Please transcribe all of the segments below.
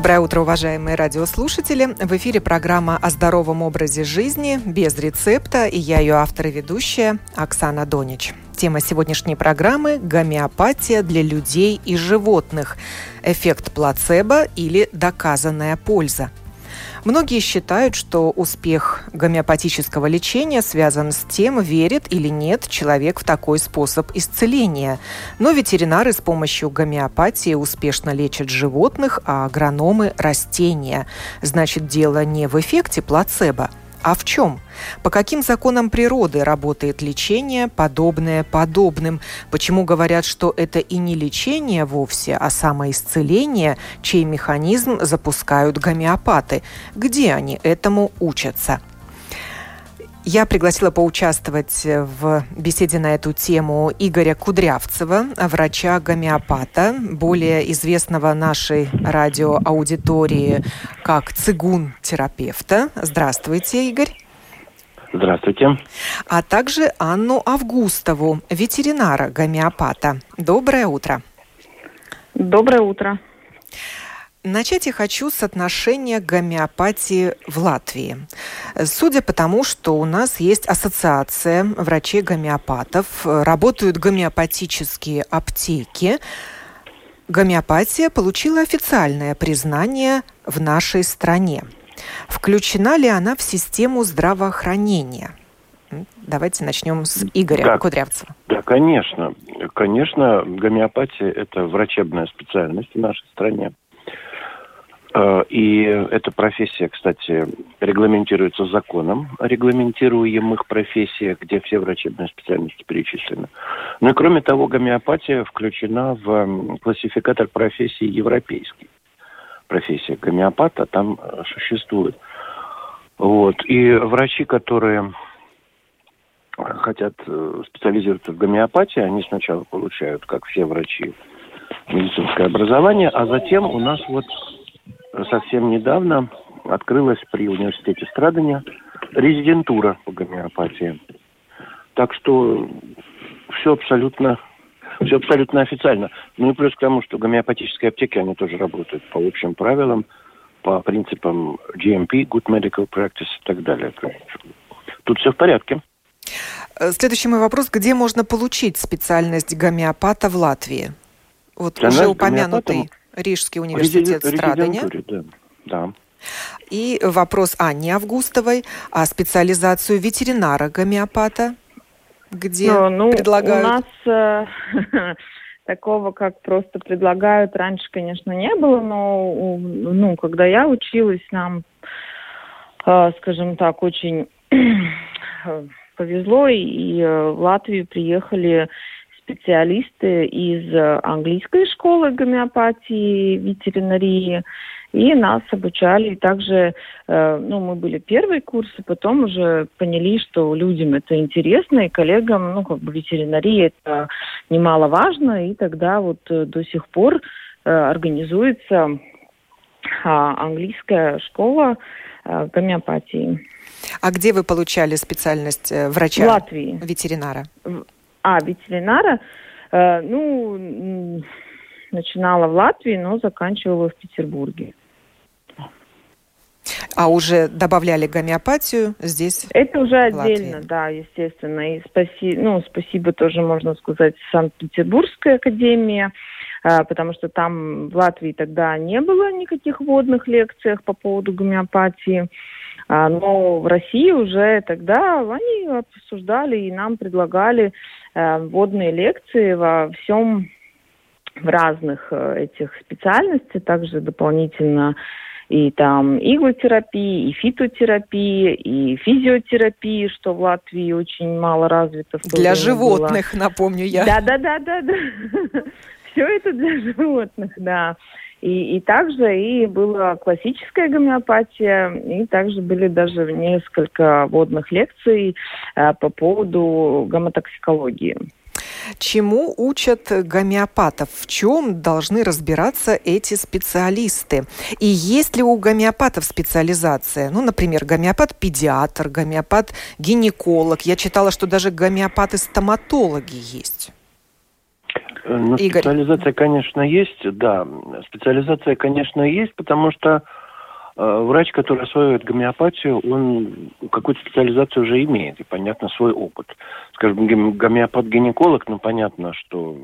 Доброе утро, уважаемые радиослушатели. В эфире программа о здоровом образе жизни без рецепта, и я ее автор и ведущая Оксана Донич. Тема сегодняшней программы – гомеопатия для людей и животных. Эффект плацебо или доказанная польза – Многие считают, что успех гомеопатического лечения связан с тем, верит или нет человек в такой способ исцеления. Но ветеринары с помощью гомеопатии успешно лечат животных, а агрономы – растения. Значит, дело не в эффекте плацебо – а в чем? По каким законам природы работает лечение, подобное подобным? Почему говорят, что это и не лечение вовсе, а самоисцеление, чей механизм запускают гомеопаты? Где они этому учатся? Я пригласила поучаствовать в беседе на эту тему Игоря Кудрявцева, врача-гомеопата, более известного нашей радиоаудитории как цигун-терапевта. Здравствуйте, Игорь. Здравствуйте. А также Анну Августову, ветеринара-гомеопата. Доброе утро. Доброе утро. Начать я хочу с отношения гомеопатии в Латвии. Судя по тому, что у нас есть ассоциация врачей-гомеопатов, работают гомеопатические аптеки, гомеопатия получила официальное признание в нашей стране. Включена ли она в систему здравоохранения? Давайте начнем с Игоря да, Кудрявцева. Да, конечно. Конечно, гомеопатия – это врачебная специальность в нашей стране. Э, и эта профессия, кстати, регламентируется законом регламентируемых профессиях, где все врачебные специальности перечислены. Ну и кроме того, гомеопатия включена в классификатор профессий европейский. Профессия гомеопата там э, существует. Вот. И врачи, которые хотят э, специализироваться в гомеопатии, они сначала получают, как все врачи, медицинское образование, а затем у нас вот совсем недавно открылась при университете Страдания резидентура по гомеопатии. Так что все абсолютно все абсолютно официально. Ну и плюс к тому, что гомеопатические аптеки, они тоже работают по общим правилам, по принципам GMP, Good Medical Practice и так далее. Тут все в порядке. Э, следующий мой вопрос. Где можно получить специальность гомеопата в Латвии? Вот Для уже упомянутый Рижский университет страдания. Да. да. И вопрос Анне Августовой о специализацию ветеринара-гомеопата, где ну, ну, предлагают... У нас э, такого, как просто предлагают, раньше, конечно, не было, но ну, когда я училась, нам, э, скажем так, очень повезло, и э, в Латвию приехали специалисты из э, английской школы гомеопатии, ветеринарии, и нас обучали. И также, э, ну, мы были первые курсы, потом уже поняли, что людям это интересно, и коллегам, ну, как бы ветеринарии это немаловажно, и тогда вот э, до сих пор организуется а, английская школа гомеопатии. А где вы получали специальность врача? В Латвии. Ветеринара? А, ветеринара, э, ну, начинала в Латвии, но заканчивала в Петербурге. А уже добавляли гомеопатию здесь? Это уже отдельно, да, естественно. И спаси, ну, спасибо тоже, можно сказать, Санкт-Петербургской академии, э, потому что там в Латвии тогда не было никаких вводных лекциях по поводу гомеопатии. А, но в России уже тогда они обсуждали и нам предлагали вводные лекции во всем в разных э, этих специальностях, также дополнительно и там иглотерапии, и фитотерапии, и физиотерапии, что в Латвии очень мало развито. Для животных, было. напомню я. Да, да, да, да, да. Все это для животных, да. И, и также и была классическая гомеопатия, и также были даже несколько водных лекций э, по поводу гомотоксикологии. Чему учат гомеопатов? В чем должны разбираться эти специалисты? И есть ли у гомеопатов специализация? Ну, например, гомеопат-педиатр, гомеопат-гинеколог. Я читала, что даже гомеопаты-стоматологи есть. Ну, Игорь. специализация, конечно, есть, да. Специализация, конечно, есть, потому что э, врач, который осваивает гомеопатию, он какую-то специализацию уже имеет, и, понятно, свой опыт. Скажем, гомеопат-гинеколог, ну, понятно, что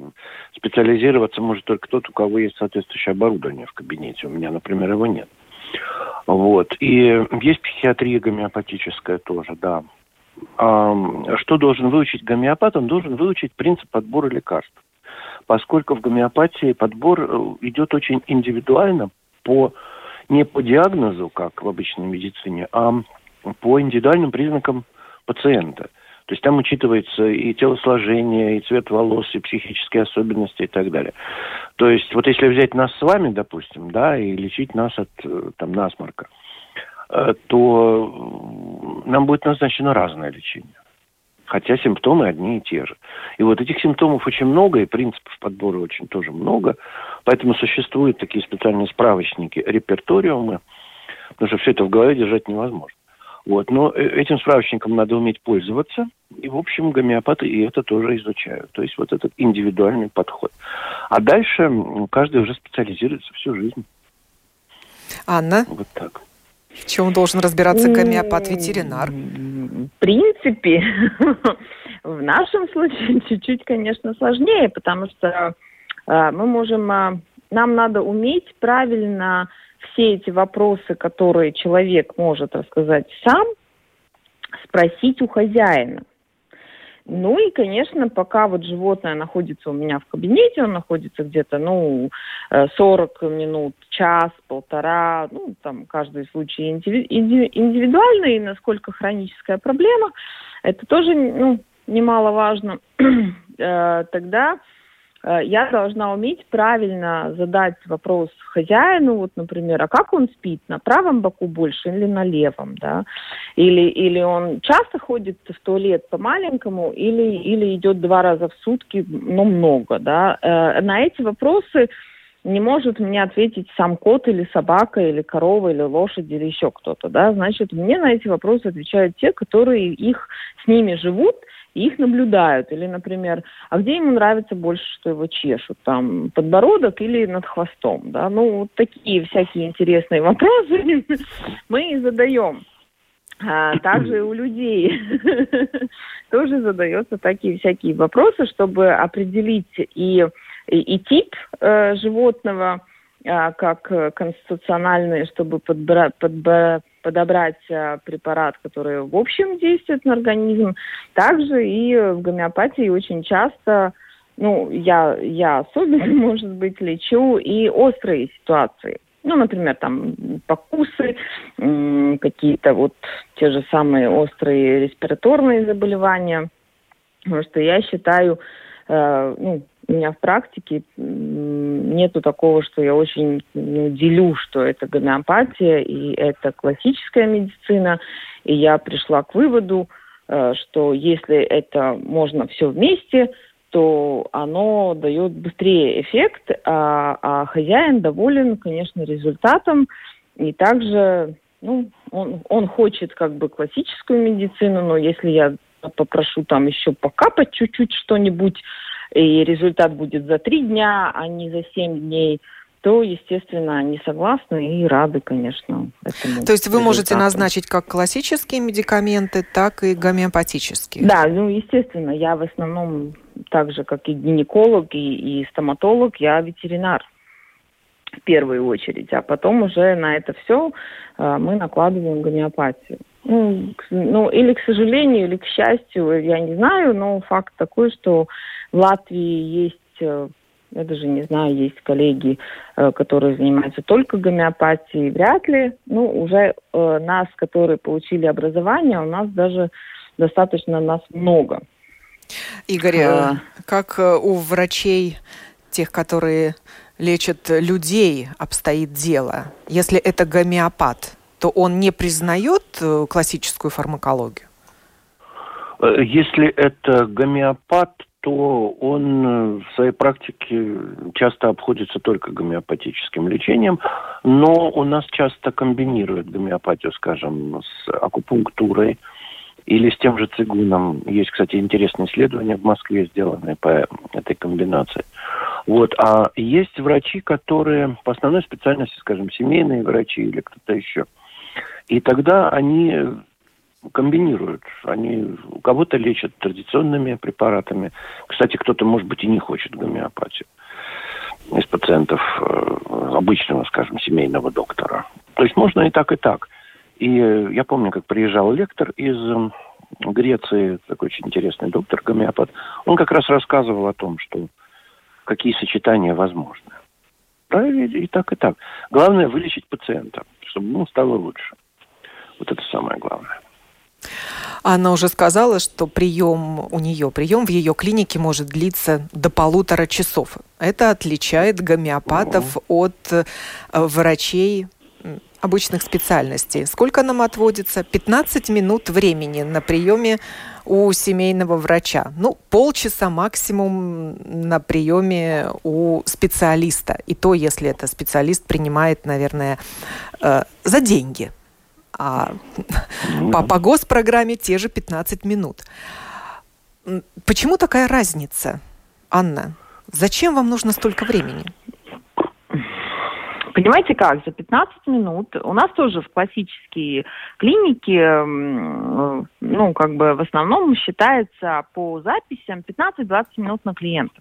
специализироваться может только тот, у кого есть соответствующее оборудование в кабинете. У меня, например, его нет. Вот. И есть психиатрия гомеопатическая тоже, да. А, что должен выучить гомеопат? Он должен выучить принцип подбора лекарств поскольку в гомеопатии подбор э, идет очень индивидуально по не по диагнозу, как в обычной медицине, а по индивидуальным признакам пациента. То есть там учитывается и телосложение, и цвет волос, и психические особенности и так далее. То есть вот если взять нас с вами, допустим, да, и лечить нас от э, там насморка, э, то нам будет назначено разное лечение хотя симптомы одни и те же. И вот этих симптомов очень много, и принципов подбора очень тоже много, поэтому существуют такие специальные справочники, реперториумы, потому что все это в голове держать невозможно. Вот. Но э, этим справочником надо уметь пользоваться, и, в общем, гомеопаты и это тоже изучают. То есть вот этот индивидуальный подход. А дальше каждый уже специализируется всю жизнь. Анна? Вот так. В чем должен разбираться гомеопат-ветеринар? В принципе, в нашем случае чуть-чуть, конечно, сложнее, потому что э, мы можем, э, нам надо уметь правильно все эти вопросы, которые человек может рассказать сам, спросить у хозяина. Ну и, конечно, пока вот животное находится у меня в кабинете, он находится где-то, ну, 40 э, минут, час, полтора, ну, там, каждый случай индивидуальный, насколько хроническая проблема, это тоже, ну, немаловажно. Э, тогда я должна уметь правильно задать вопрос хозяину, вот, например, а как он спит, на правом боку больше или на левом, да, или, или он часто ходит в туалет по-маленькому, или, или идет два раза в сутки, но много, да. Э, на эти вопросы не может мне ответить сам кот или собака, или корова, или лошадь, или еще кто-то, да, значит, мне на эти вопросы отвечают те, которые их с ними живут, и их наблюдают. Или, например, а где ему нравится больше, что его чешут? Там подбородок или над хвостом? Да? Ну, вот такие всякие интересные вопросы мы и задаем. А также у людей тоже задаются такие всякие вопросы, чтобы определить и, и, и тип э, животного, как конституциональный, чтобы подбирать, подбирать подобрать э, препарат, который в общем действует на организм. Также и в гомеопатии очень часто, ну, я, я особенно, может быть, лечу и острые ситуации. Ну, например, там покусы, какие-то вот те же самые острые респираторные заболевания. Потому что я считаю, э, ну, у меня в практике нету такого, что я очень ну, делю, что это гомеопатия и это классическая медицина. И я пришла к выводу, э, что если это можно все вместе, то оно дает быстрее эффект, а, а хозяин доволен, конечно, результатом. И также ну, он, он хочет как бы классическую медицину, но если я попрошу там еще покапать чуть-чуть что-нибудь, и результат будет за три дня, а не за семь дней, то, естественно, они согласны и рады, конечно, этому. То есть вы результату. можете назначить как классические медикаменты, так и гомеопатические? Да, ну, естественно, я в основном, так же, как и гинеколог, и, и стоматолог, я ветеринар в первую очередь, а потом уже на это все э, мы накладываем гомеопатию. Ну, ну, или к сожалению, или к счастью, я не знаю, но факт такой, что в Латвии есть э, Я даже не знаю, есть коллеги, э, которые занимаются только гомеопатией, вряд ли. Ну, уже э, нас, которые получили образование, у нас даже достаточно нас много. Игорь, а... как у врачей, тех, которые лечат людей, обстоит дело? Если это гомеопат, то он не признает классическую фармакологию? Если это гомеопат, то он э, в своей практике часто обходится только гомеопатическим лечением, но у нас часто комбинируют гомеопатию, скажем, с акупунктурой или с тем же цигуном. Есть, кстати, интересные исследования в Москве, сделанные по этой комбинации. Вот. А есть врачи, которые по основной специальности, скажем, семейные врачи или кто-то еще. И тогда они комбинируют. Они у кого-то лечат традиционными препаратами. Кстати, кто-то, может быть, и не хочет гомеопатию из пациентов э, обычного, скажем, семейного доктора. То есть можно и так, и так. И я помню, как приезжал лектор из Греции, такой очень интересный доктор, гомеопат. Он как раз рассказывал о том, что какие сочетания возможны. Да, и, и так, и так. Главное вылечить пациента, чтобы ему стало лучше. Вот это самое главное. Она уже сказала, что прием у нее, прием в ее клинике может длиться до полутора часов. Это отличает гомеопатов от э, врачей обычных специальностей. Сколько нам отводится? 15 минут времени на приеме у семейного врача. Ну, полчаса максимум на приеме у специалиста. И то, если это специалист принимает, наверное, э, за деньги а по, по госпрограмме те же 15 минут. Почему такая разница, Анна? Зачем вам нужно столько времени? Понимаете как, за 15 минут у нас тоже в классические клиники, ну, как бы в основном считается по записям 15-20 минут на клиента.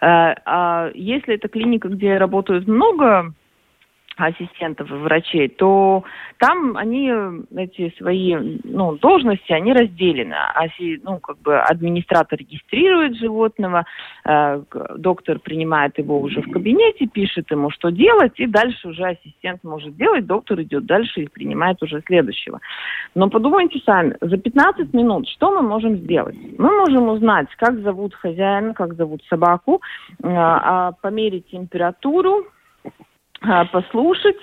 Э, а если это клиника, где работают много ассистентов и врачей, то там они эти свои ну, должности, они разделены. Аси, ну, как бы администратор регистрирует животного, э, доктор принимает его уже в кабинете, пишет ему, что делать, и дальше уже ассистент может делать, доктор идет дальше и принимает уже следующего. Но подумайте сами, за 15 минут что мы можем сделать? Мы можем узнать, как зовут хозяина, как зовут собаку, э, а, померить температуру, а, послушать,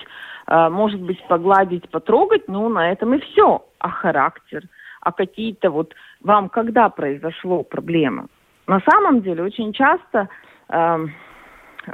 а, может быть, погладить, потрогать, ну, на этом и все. А характер, а какие-то вот вам когда произошло проблема? На самом деле очень часто э,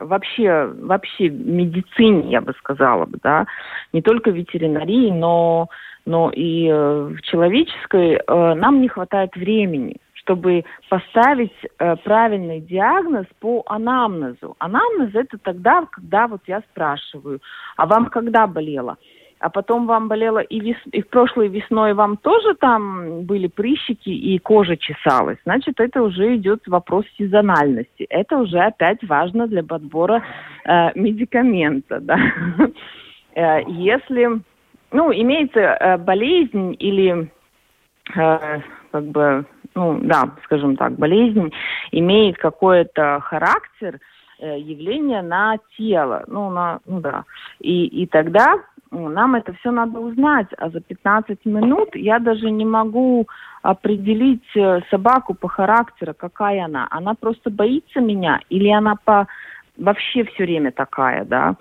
вообще, вообще медицине, я бы сказала бы, да, не только в ветеринарии, но, но и э, в человеческой э, нам не хватает времени чтобы поставить э, правильный диагноз по анамнезу. Анамнез это тогда, когда вот я спрашиваю, а вам когда болело? А потом вам болело и, вес... и в прошлой весной вам тоже там были прыщики и кожа чесалась. Значит, это уже идет вопрос сезональности. Это уже опять важно для подбора э, медикамента. Да? Э, если ну, имеется э, болезнь или э, как бы ну да, скажем так, болезнь имеет какой-то характер э, явления на тело, ну, на, ну да, и, и тогда нам это все надо узнать, а за 15 минут я даже не могу определить э, собаку по характеру, какая она. Она просто боится меня или она по вообще все время такая, да.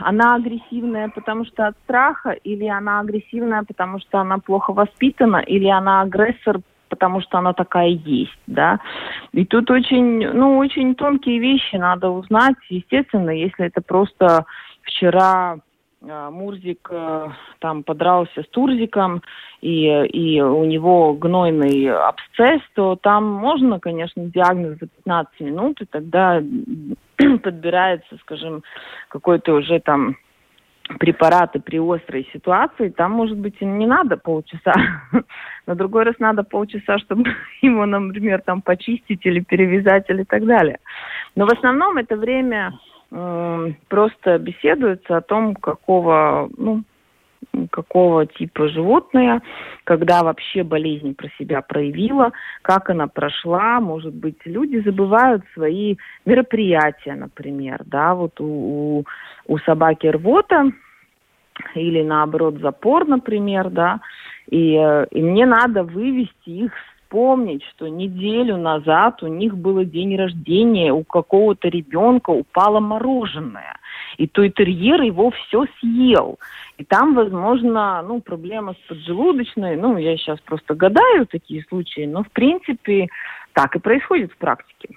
Она агрессивная, потому что от страха, или она агрессивная, потому что она плохо воспитана, или она агрессор, потому что она такая есть, да. И тут очень, ну, очень тонкие вещи надо узнать. Естественно, если это просто вчера Мурзик э, там подрался с Турзиком, и, и у него гнойный абсцесс, то там можно, конечно, диагноз за 15 минут, и тогда подбирается, скажем, какой-то уже там препараты при острой ситуации, там, может быть, не надо полчаса. На другой раз надо полчаса, чтобы его, например, там почистить или перевязать или так далее. Но в основном это время э, просто беседуется о том, какого, ну, какого типа животное, когда вообще болезнь про себя проявила, как она прошла. Может быть, люди забывают свои мероприятия, например, да, вот у, у, у собаки рвота или наоборот запор, например, да, и, э, и мне надо вывести их вспомнить, что неделю назад у них было день рождения, у какого-то ребенка упало мороженое. И той терьер его все съел. И там, возможно, ну, проблема с поджелудочной, ну, я сейчас просто гадаю такие случаи, но, в принципе, так и происходит в практике.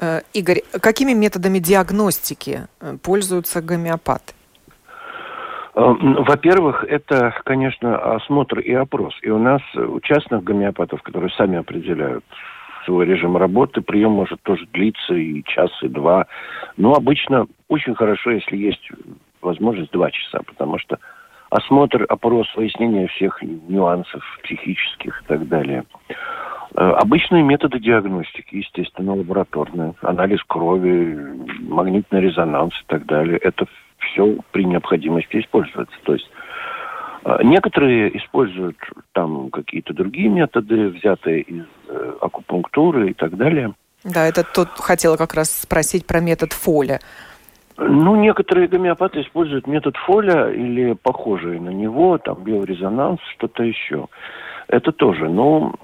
Э, Игорь, какими методами диагностики э, пользуются гомеопаты? Эм, во-первых, это, конечно, осмотр и опрос. И у нас у частных гомеопатов, которые сами определяют свой режим работы, прием может тоже длиться и час, и два. Но обычно очень хорошо, если есть возможность два часа, потому что осмотр, опрос, выяснение всех нюансов психических и так далее. Э, обычные методы диагностики, естественно, лабораторные, анализ крови, магнитный резонанс и так далее. Это все при необходимости используется. То есть э, Некоторые используют там какие-то другие методы, взятые из э, акупунктуры и так далее. Да, это тут хотела как раз спросить про метод Фоля. Ну, некоторые гомеопаты используют метод Фоля или похожие на него, там биорезонанс, что-то еще. Это тоже. Но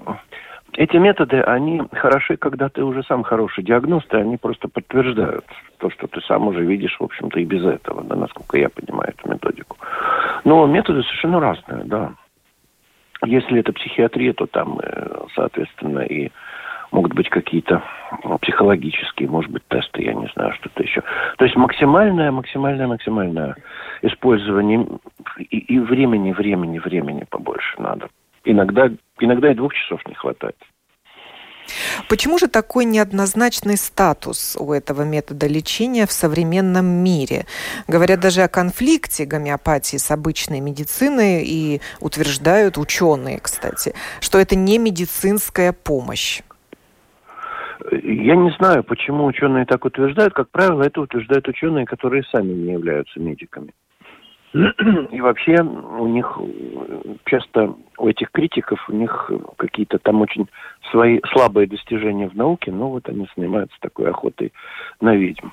эти методы, они хороши, когда ты уже сам хороший диагност, и они просто подтверждают то, что ты сам уже видишь, в общем-то, и без этого, да, насколько я понимаю эту методику. Но методы совершенно разные, да. Если это психиатрия, то там, э, соответственно, и могут быть какие-то ну, психологические, может быть, тесты, я не знаю, что-то еще. То есть максимальное, максимальное, максимальное использование и, и времени, времени, времени побольше надо. Иногда, иногда и двух часов не хватает. Почему же такой неоднозначный статус у этого метода лечения в современном мире? Говорят даже о конфликте гомеопатии с обычной медициной и утверждают ученые, кстати, что это не медицинская помощь. Я не знаю, почему ученые так утверждают. Как правило, это утверждают ученые, которые сами не являются медиками. И вообще у них часто, у этих критиков, у них какие-то там очень свои слабые достижения в науке, но вот они занимаются такой охотой на ведьм.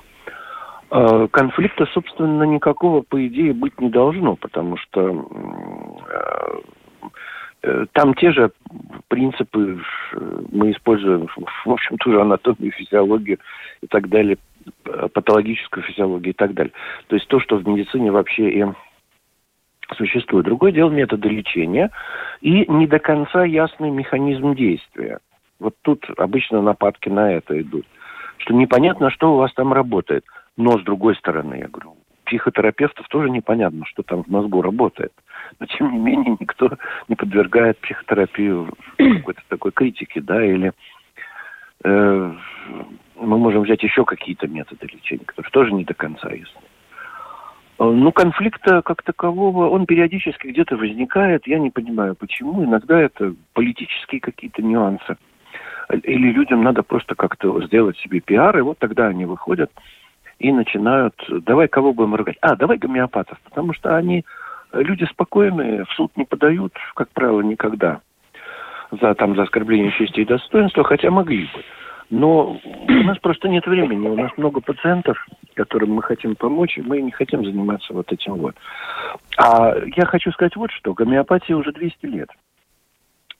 А, конфликта, собственно, никакого, по идее, быть не должно, потому что э, там те же принципы мы используем, в общем, ту же анатомию, физиологию и так далее, патологическую физиологию и так далее. То есть то, что в медицине вообще и существует. Другое дело методы лечения и не до конца ясный механизм действия. Вот тут обычно нападки на это идут. Что непонятно, что у вас там работает. Но с другой стороны, я говорю, психотерапевтов тоже непонятно, что там в мозгу работает. Но тем не менее никто не подвергает психотерапию какой-то такой критике, да, или э, мы можем взять еще какие-то методы лечения, которые тоже не до конца ясны. Э, ну, конфликта как такового, он периодически где-то возникает. Я не понимаю, почему. Иногда это политические какие-то нюансы. Или людям надо просто как-то сделать себе пиар, и вот тогда они выходят и начинают, давай кого будем ругать? А, давай гомеопатов, потому что они люди спокойные, в суд не подают, как правило, никогда за, там, за оскорбление чести и достоинства, хотя могли бы. Но у нас просто нет времени, у нас много пациентов, которым мы хотим помочь, и мы не хотим заниматься вот этим вот. А я хочу сказать вот что, гомеопатия уже 200 лет.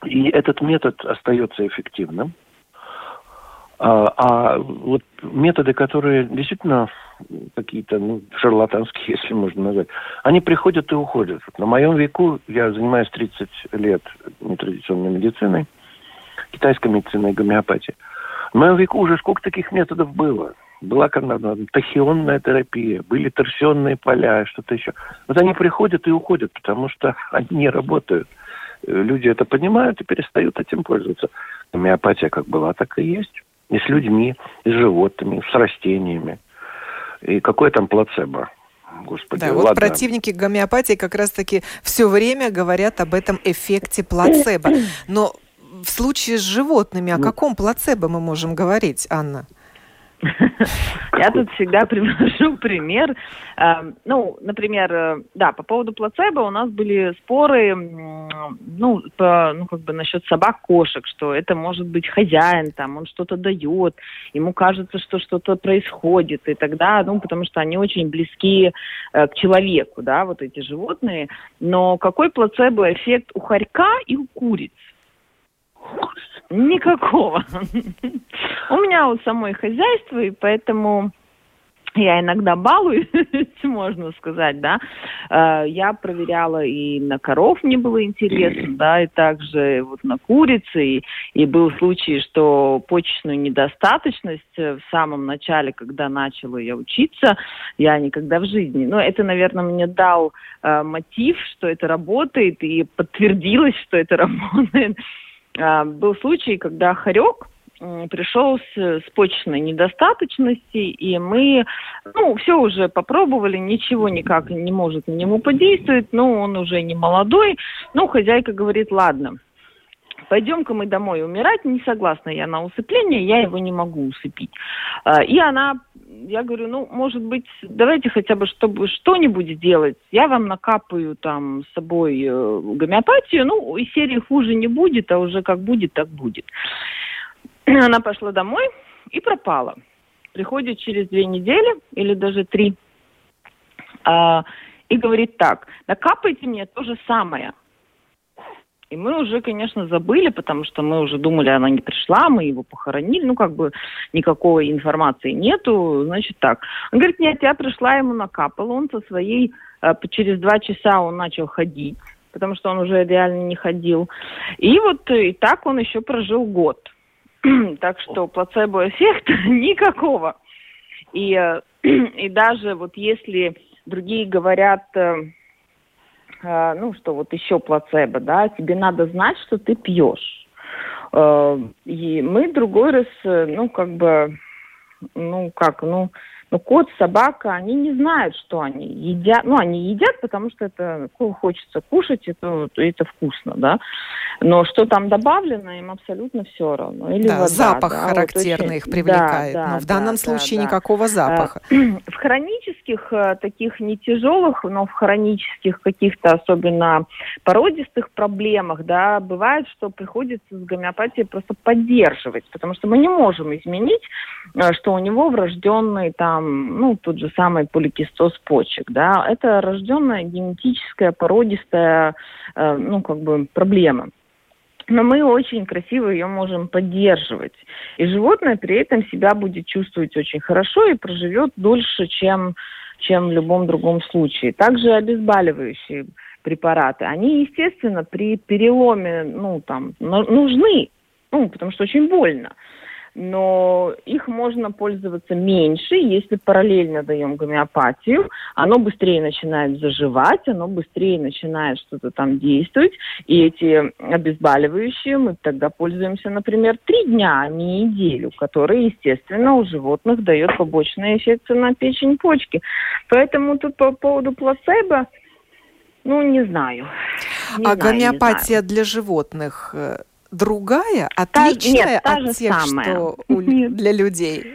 И этот метод остается эффективным. А, а вот методы, которые действительно какие-то ну, шарлатанские, если можно назвать, они приходят и уходят. На моем веку я занимаюсь 30 лет нетрадиционной медициной, китайской медициной и гомеопатией. В моем веку уже сколько таких методов было. Была тахионная терапия, были торсионные поля, что-то еще. Вот они приходят и уходят, потому что они не работают. Люди это понимают и перестают этим пользоваться. Гомеопатия как была, так и есть. И с людьми, и с животными, с растениями. И какое там плацебо? Господи, да, ладно. вот противники гомеопатии как раз-таки все время говорят об этом эффекте плацебо. Но в случае с животными, о ну. каком плацебо мы можем говорить, Анна? Я тут всегда привожу пример. Эм, ну, например, э, да, по поводу плацебо у нас были споры, ну, по, ну, как бы насчет собак, кошек, что это может быть хозяин, там, он что-то дает, ему кажется, что что-то происходит, и тогда, ну, потому что они очень близки э, к человеку, да, вот эти животные. Но какой плацебо-эффект у хорька и у куриц? Никакого. У меня у самой хозяйство, и поэтому я иногда балуюсь, можно сказать, да. Э, я проверяла и на коров мне было интересно, да, и также вот на курицы. И, и был случай, что почечную недостаточность в самом начале, когда начала я учиться, я никогда в жизни. Но это, наверное, мне дал э, мотив, что это работает, и подтвердилось, что это работает. Э, был случай, когда хорек пришел с, с почечной недостаточности, и мы, ну, все уже попробовали, ничего никак не может на него подействовать, но он уже не молодой. Ну, хозяйка говорит, ладно, пойдем-ка мы домой умирать, не согласна я на усыпление, я его не могу усыпить. А, и она, я говорю, ну, может быть, давайте хотя бы, чтобы что-нибудь сделать, я вам накапаю там с собой э, гомеопатию, ну, и серии хуже не будет, а уже как будет, так будет. Она пошла домой и пропала. Приходит через две недели или даже три а, и говорит так, накапайте мне то же самое. И мы уже, конечно, забыли, потому что мы уже думали, она не пришла, мы его похоронили, ну, как бы никакой информации нету, значит так. Он говорит, нет, я пришла, ему накапала, он со своей, э, через два часа он начал ходить, потому что он уже реально не ходил. И вот и так он еще прожил год. так что плацебо-эффекта никакого. И, э, и даже вот если другие говорят, э, э, ну, что вот еще плацебо, да, тебе надо знать, что ты пьешь. И мы другой раз, ну, как бы, ну, как, ну, но кот, собака, они не знают, что они едят. Ну, они едят, потому что это хочется кушать, это, это вкусно, да. Но что там добавлено, им абсолютно все равно. Или да, вода, запах да, характерный вот очень... их привлекает. Да, но в данном да, случае да, никакого запаха. В хронических э, таких не тяжелых, но в хронических каких-то особенно породистых проблемах, да, бывает, что приходится с гомеопатией просто поддерживать, потому что мы не можем изменить, э, что у него врожденный там, ну, тот же самый поликистоз почек, да, это рожденная генетическая породистая, э, ну, как бы проблема. Но мы очень красиво ее можем поддерживать. И животное при этом себя будет чувствовать очень хорошо и проживет дольше, чем, чем в любом другом случае. Также обезболивающие препараты, они, естественно, при переломе, ну, там, нужны, ну, потому что очень больно но их можно пользоваться меньше, если параллельно даем гомеопатию. Оно быстрее начинает заживать, оно быстрее начинает что-то там действовать. И эти обезболивающие мы тогда пользуемся, например, три дня, а не неделю, которые, естественно, у животных дает побочные эффекты на печень, почки. Поэтому тут по поводу плацебо, ну, не знаю. Не а знаю, гомеопатия для животных э, другая, отличная та, нет, от тех, самая. что у, для людей?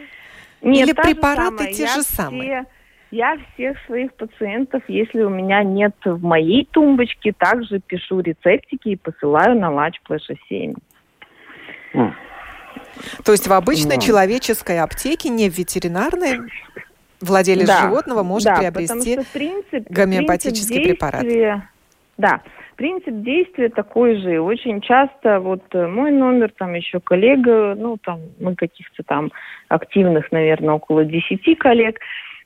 Нет, Или препараты те же самые? я всех своих пациентов, если у меня нет в моей тумбочке, также пишу рецептики и посылаю на Лач Плэша 7. То есть в обычной mm. человеческой аптеке, не в ветеринарной, владелец да, животного может да, приобрести принцип, гомеопатический принцип препарат. Да, принцип действия такой же. Очень часто вот э, мой номер, там еще коллега, ну там мы каких-то там активных, наверное, около 10 коллег,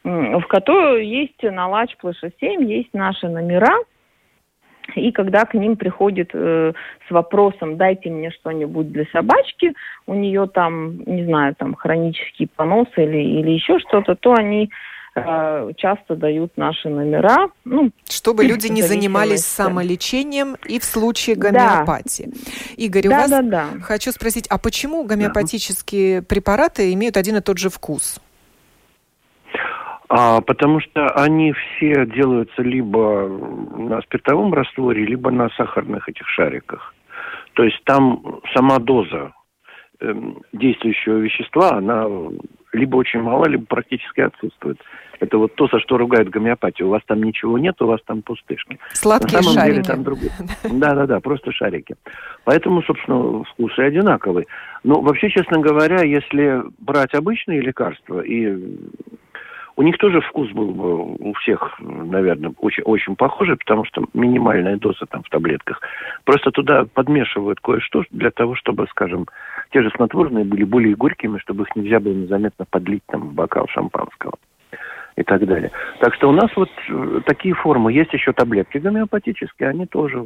в которой есть на Лач Плэша 7, есть наши номера, и когда к ним приходит э, с вопросом «дайте мне что-нибудь для собачки», у нее там, не знаю, там хронический понос или, или еще что-то, то они Э, часто дают наши номера. Ну, Чтобы люди не занимались самолечением и в случае гомеопатии. Да. Игорь, у да, вас да, да. хочу спросить, а почему гомеопатические да. препараты имеют один и тот же вкус? А, потому что они все делаются либо на спиртовом растворе, либо на сахарных этих шариках. То есть там сама доза э, действующего вещества, она либо очень мало, либо практически отсутствует. Это вот то, за что ругают гомеопатию. У вас там ничего нет, у вас там пустышки. Сладкие На самом шарики. деле там другое. Да-да-да, просто шарики. Поэтому, собственно, вкусы одинаковые. Но вообще, честно говоря, если брать обычные лекарства и у них тоже вкус был бы у всех, наверное, очень, очень похожий, потому что минимальная доза там в таблетках. Просто туда подмешивают кое-что для того, чтобы, скажем, те же снотворные были более горькими, чтобы их нельзя было незаметно подлить там в бокал шампанского и так далее. Так что у нас вот э, такие формы. Есть еще таблетки гомеопатические, они тоже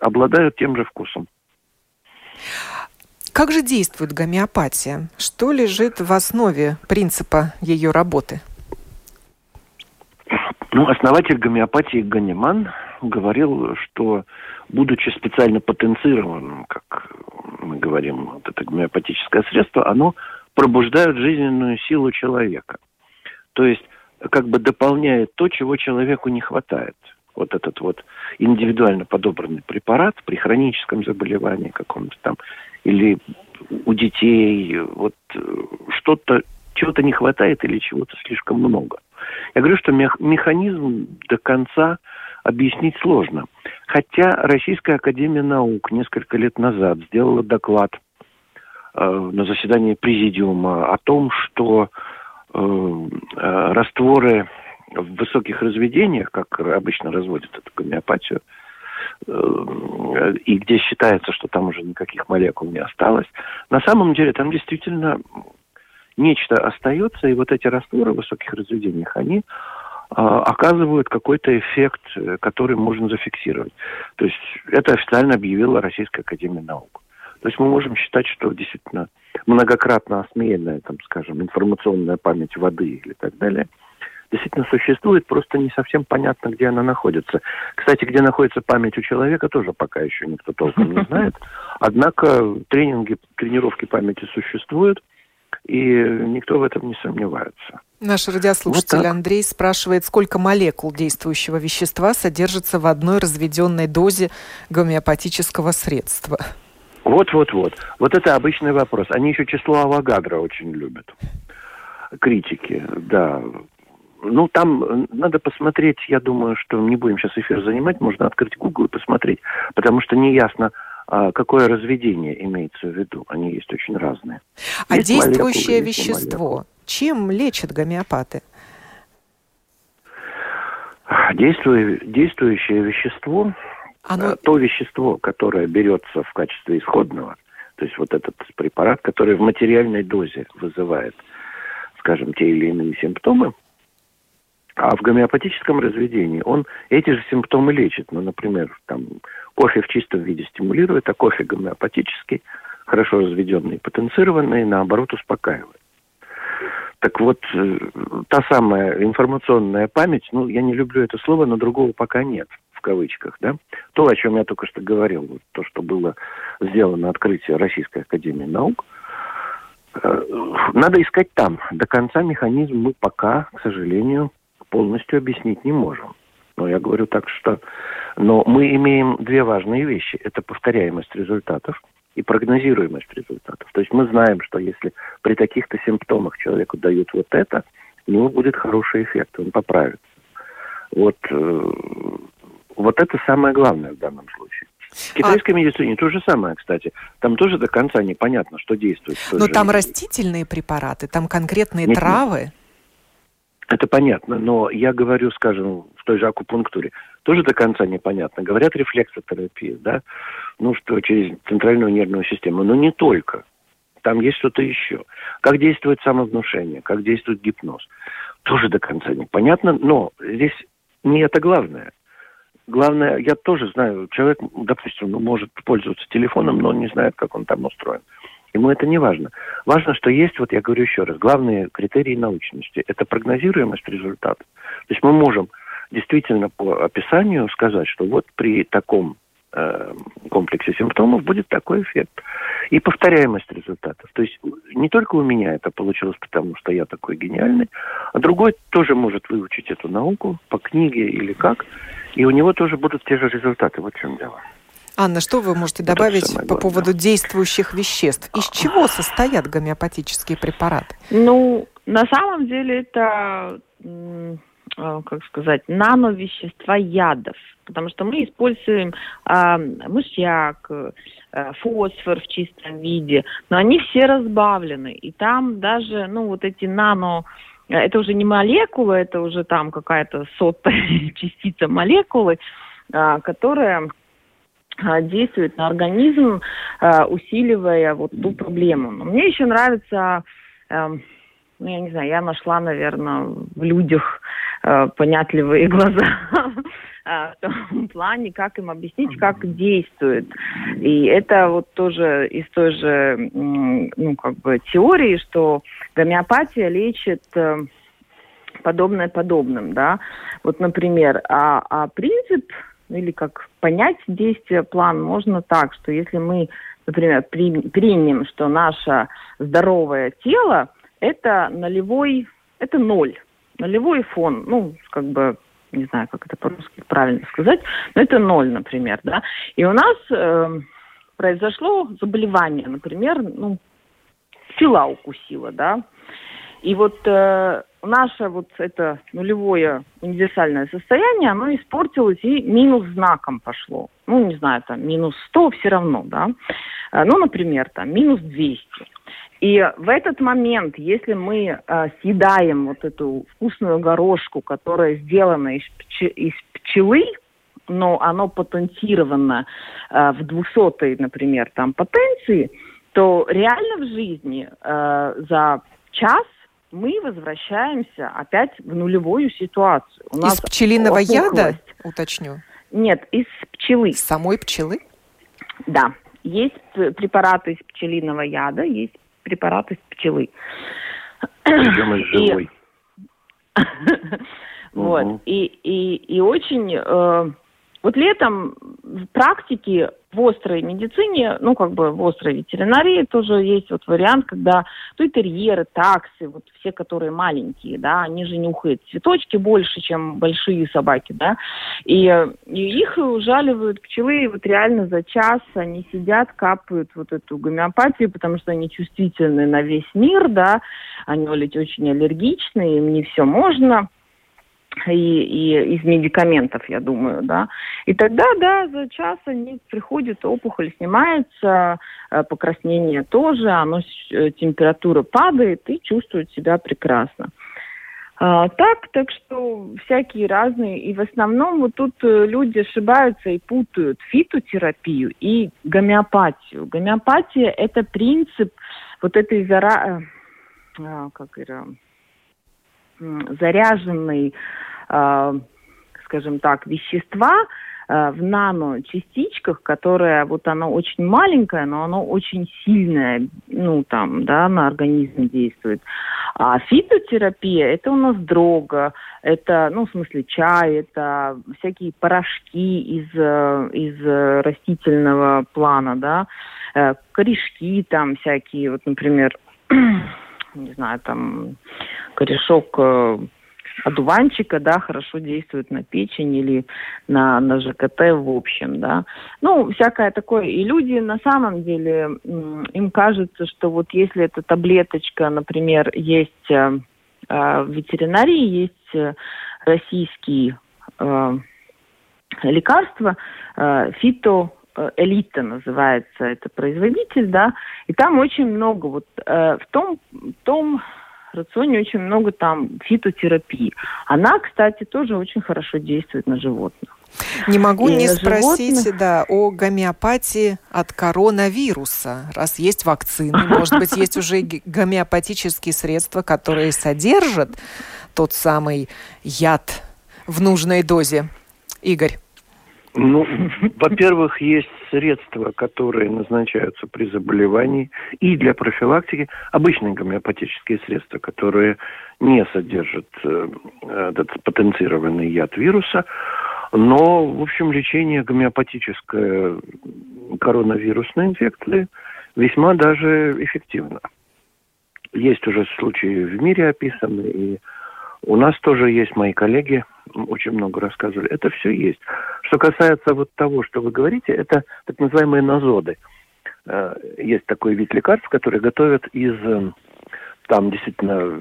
обладают тем же вкусом. Как же действует гомеопатия? Что лежит в основе принципа ее работы? Ну, основатель гомеопатии Ганиман говорил, что, будучи специально потенцированным, как мы говорим, вот это гомеопатическое средство, оно пробуждает жизненную силу человека. То есть, как бы дополняет то, чего человеку не хватает. Вот этот вот индивидуально подобранный препарат при хроническом заболевании каком-то там, или у детей, вот э, что-то, чего-то не хватает или чего-то слишком много. Я говорю, что механизм до конца объяснить сложно. Хотя Российская Академия Наук несколько лет назад сделала доклад э, на заседании президиума о том, что э, э, растворы в высоких разведениях, как обычно разводят эту гомеопатию, э, и где считается, что там уже никаких молекул не осталось, на самом деле там действительно нечто остается, и вот эти растворы в высоких разведениях, они а, оказывают какой-то эффект, э, который можно зафиксировать. То есть это официально объявила Российская Академия Наук. То есть мы можем считать, что действительно многократно осмеянная, там, скажем, информационная память воды или так далее, действительно существует, просто не совсем понятно, где она находится. Кстати, где находится память у человека, тоже пока еще никто толком не знает. Однако тренинги, тренировки памяти существуют – и никто в этом не сомневается. Наш радиослушатель вот Андрей спрашивает, сколько молекул действующего вещества содержится в одной разведенной дозе гомеопатического средства? Вот-вот-вот. Вот это обычный вопрос. Они еще число Авогадро очень любят. Критики, да. Ну, там надо посмотреть, я думаю, что не будем сейчас эфир занимать, можно открыть Google и посмотреть, потому что неясно, какое разведение имеется в виду. Они есть очень разные. А есть действующее молекулы, вещество, чем лечат гомеопаты? Действуя, действующее вещество, Оно... Э, то вещество, которое берется в качестве исходного, то есть вот этот препарат, который в материальной дозе вызывает, скажем, те или иные симптомы, а в гомеопатическом разведении он эти же симптомы лечит. Ну, например, там кофе в чистом виде стимулирует, а кофе гомеопатический, хорошо разведенный потенцированный, наоборот, успокаивает. Так вот, э, та самая информационная память, ну, я не люблю это слово, но другого пока нет, в кавычках, да. То, о чем я только что говорил, то, что было сделано открытие Российской Академии Наук, э, надо искать там. До конца механизм мы пока, к сожалению, полностью объяснить не можем. Но я говорю так, что... Но мы имеем две важные вещи. Это повторяемость результатов и прогнозируемость результатов. То есть мы знаем, что если при таких-то симптомах человеку дают вот это, у него будет хороший эффект, он поправится. Вот, э, вот это самое главное в данном случае. В китайской а... медицине то же самое, кстати. Там тоже до конца непонятно, что действует. Но там растительные препараты, там конкретные нет, травы. Нет. Это понятно, но я говорю, скажем, в той же акупунктуре, тоже до конца непонятно. Говорят рефлексотерапия, да, ну что, через центральную нервную систему, но не только. Там есть что-то еще. Как действует самовнушение, как действует гипноз, тоже до конца непонятно, но здесь не это главное. Главное, я тоже знаю, человек, допустим, ну, может пользоваться телефоном, но он не знает, как он там устроен. Ему это не важно. Важно, что есть, вот я говорю еще раз, главные критерии научности. Это прогнозируемость результата. То есть мы можем действительно по описанию сказать, что вот при таком э, комплексе симптомов будет такой эффект. И повторяемость результатов. То есть не только у меня это получилось, потому что я такой гениальный, а другой тоже может выучить эту науку по книге или как, и у него тоже будут те же результаты. Вот в чем дело. Анна, что вы можете добавить по поводу действующих веществ? Из чего состоят гомеопатические препараты? Ну, на самом деле это, а, как сказать, нановещества ядов. Потому что мы используем э, мышьяк, э, фосфор в чистом виде, но они все разбавлены. И там даже, ну, вот эти нано это уже не молекула, это уже там какая-то сотая частица молекулы, а, которая действует на организм, а, усиливая вот ту проблему. Но мне еще нравится, эм, ну, я не знаю, я нашла, наверное, в людях э, понятливые глаза в том плане, как им объяснить, как действует. И это вот тоже из той же, ну, как бы теории, что гомеопатия лечит э, подобное подобным, да. Вот, например, а, а принцип или как понять действие, план можно так, что если мы, например, при, примем, что наше здоровое тело это нулевой, это ноль, нулевой фон, ну, как бы не знаю, как это по-русски правильно сказать, но это ноль, например, да. И у нас э, произошло заболевание, например, ну, пчела укусила, да. И вот э, наше вот это нулевое универсальное состояние, оно испортилось и минус знаком пошло. Ну, не знаю, там минус 100 все равно, да. Э, ну, например, там минус 200. И в этот момент, если мы э, съедаем вот эту вкусную горошку, которая сделана из, пч- из пчелы, но оно потенцировано э, в 200 например, там потенции, то реально в жизни э, за час мы возвращаемся опять в нулевую ситуацию. У нас из пчелиного опухлость. яда, уточню? Нет, из пчелы. Из самой пчелы? Да. Есть препараты из пчелиного яда, есть препараты из пчелы. Причем из живой. Вот. И, и, и очень... Э, вот летом в практике в острой медицине, ну, как бы в острой ветеринарии тоже есть вот вариант, когда то терьеры, таксы, вот все, которые маленькие, да, они же нюхают цветочки больше, чем большие собаки, да, и, и их ужаливают пчелы, и вот реально за час они сидят, капают вот эту гомеопатию, потому что они чувствительны на весь мир, да, они очень аллергичны, им не все можно, и, и из медикаментов, я думаю, да. И тогда, да, за час они приходят, опухоль снимается, э, покраснение тоже, оно, э, температура падает и чувствуют себя прекрасно. А, так, так что всякие разные. И в основном вот тут э, люди ошибаются и путают фитотерапию и гомеопатию. Гомеопатия – это принцип вот этой зара... А, как это заряженной, э, скажем так, вещества э, в наночастичках, которое вот оно очень маленькое, но оно очень сильное, ну там, да, на организм действует. А фитотерапия это у нас дрога, это, ну, в смысле чай, это всякие порошки из, э, из растительного плана, да, э, корешки там всякие, вот, например, не знаю, там корешок э, одуванчика, да, хорошо действует на печень или на, на ЖКТ в общем, да. Ну, всякое такое. И люди на самом деле, им кажется, что вот если эта таблеточка, например, есть э, э, в ветеринарии, есть э, российские э, лекарства, э, фито Э, элита называется это производитель, да, и там очень много, вот э, в том, том рационе очень много там фитотерапии. Она, кстати, тоже очень хорошо действует на животных. Не могу и не спросить, животных... да, о гомеопатии от коронавируса. Раз есть вакцины, может быть, есть уже гомеопатические средства, которые содержат тот самый яд в нужной дозе. Игорь. Ну, во-первых, есть средства, которые назначаются при заболевании и для профилактики. Обычные гомеопатические средства, которые не содержат э, этот потенцированный яд вируса. Но, в общем, лечение гомеопатической коронавирусной инфекции весьма даже эффективно. Есть уже случаи в мире описаны, и У нас тоже есть мои коллеги, очень много рассказывали. Это все есть. Что касается вот того, что вы говорите, это так называемые назоды. Э, есть такой вид лекарств, которые готовят из э, там действительно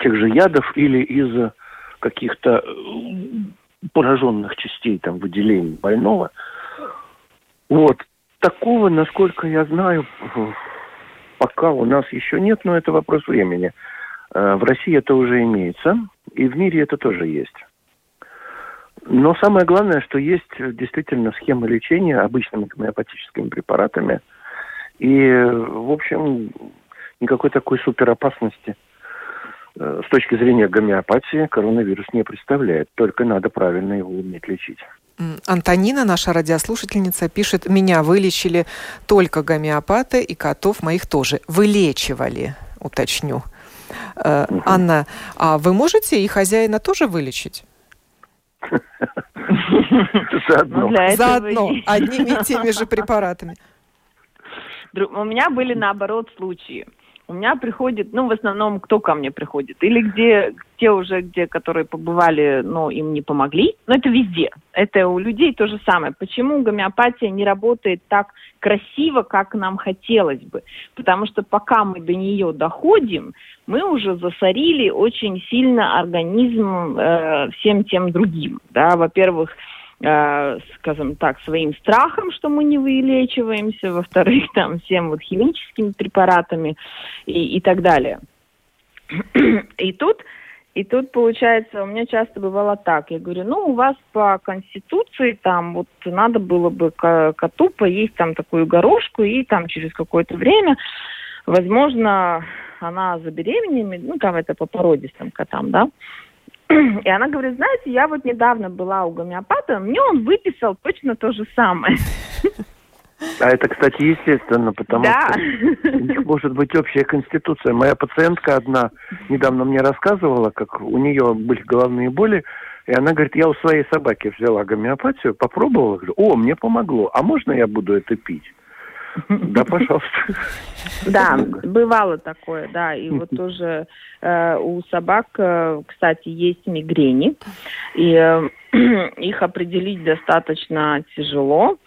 тех же ядов или из каких-то пораженных частей там выделений больного. Вот. Такого, насколько я знаю, пока у нас еще нет, но это вопрос времени. Э, в России это уже имеется, и в мире это тоже есть. Но самое главное, что есть действительно схема лечения обычными гомеопатическими препаратами. И, в общем, никакой такой суперопасности э, с точки зрения гомеопатии коронавирус не представляет. Только надо правильно его уметь лечить. Антонина, наша радиослушательница, пишет, меня вылечили только гомеопаты и котов моих тоже. Вылечивали, уточню. Угу. Анна, а вы можете и хозяина тоже вылечить? Заодно. Заодно, одними и теми же препаратами. У меня были наоборот случаи у меня приходит, ну, в основном, кто ко мне приходит? Или где те уже, где, которые побывали, но им не помогли. Но это везде. Это у людей то же самое. Почему гомеопатия не работает так красиво, как нам хотелось бы? Потому что пока мы до нее доходим, мы уже засорили очень сильно организм э, всем тем другим. Да? Во-первых, скажем так, своим страхом, что мы не вылечиваемся, во-вторых, там, всем вот химическими препаратами и, и так далее. И тут, и тут, получается, у меня часто бывало так. Я говорю, ну, у вас по Конституции там вот надо было бы коту поесть там такую горошку, и там через какое-то время, возможно, она забеременеет, ну, там это по породистым котам, да, и она говорит, знаете, я вот недавно была у гомеопата, мне он выписал точно то же самое. А это, кстати, естественно, потому да. что у них может быть общая конституция. Моя пациентка одна недавно мне рассказывала, как у нее были головные боли, и она говорит, я у своей собаки взяла гомеопатию, попробовала, говорю, о, мне помогло, а можно я буду это пить? Да, пожалуйста. Да, бывало такое, да. И вот тоже э, у собак, э, кстати, есть мигрени. И э, их определить достаточно тяжело.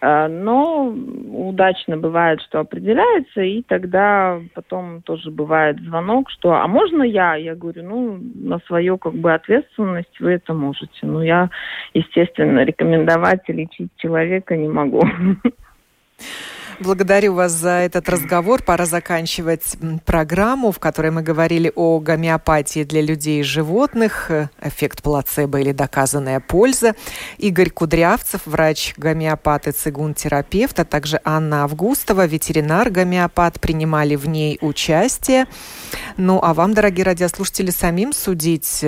Но удачно бывает, что определяется, и тогда потом тоже бывает звонок, что «а можно я?» Я говорю, ну, на свою как бы ответственность вы это можете. Но я, естественно, рекомендовать и лечить человека не могу. Благодарю вас за этот разговор. Пора заканчивать программу, в которой мы говорили о гомеопатии для людей и животных, эффект плацебо или доказанная польза. Игорь Кудрявцев, врач-гомеопат и цигун-терапевт, а также Анна Августова, ветеринар-гомеопат, принимали в ней участие. Ну, а вам, дорогие радиослушатели, самим судить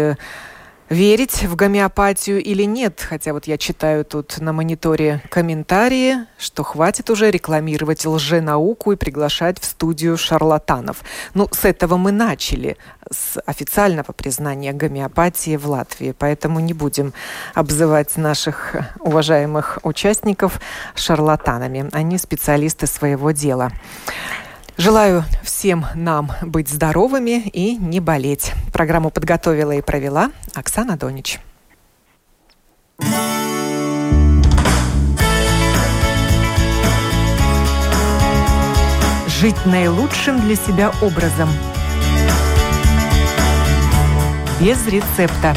верить в гомеопатию или нет. Хотя вот я читаю тут на мониторе комментарии, что хватит уже рекламировать лженауку и приглашать в студию шарлатанов. Ну, с этого мы начали, с официального признания гомеопатии в Латвии. Поэтому не будем обзывать наших уважаемых участников шарлатанами. Они специалисты своего дела. Желаю всем нам быть здоровыми и не болеть. Программу подготовила и провела Оксана Донич. Жить наилучшим для себя образом. Без рецепта.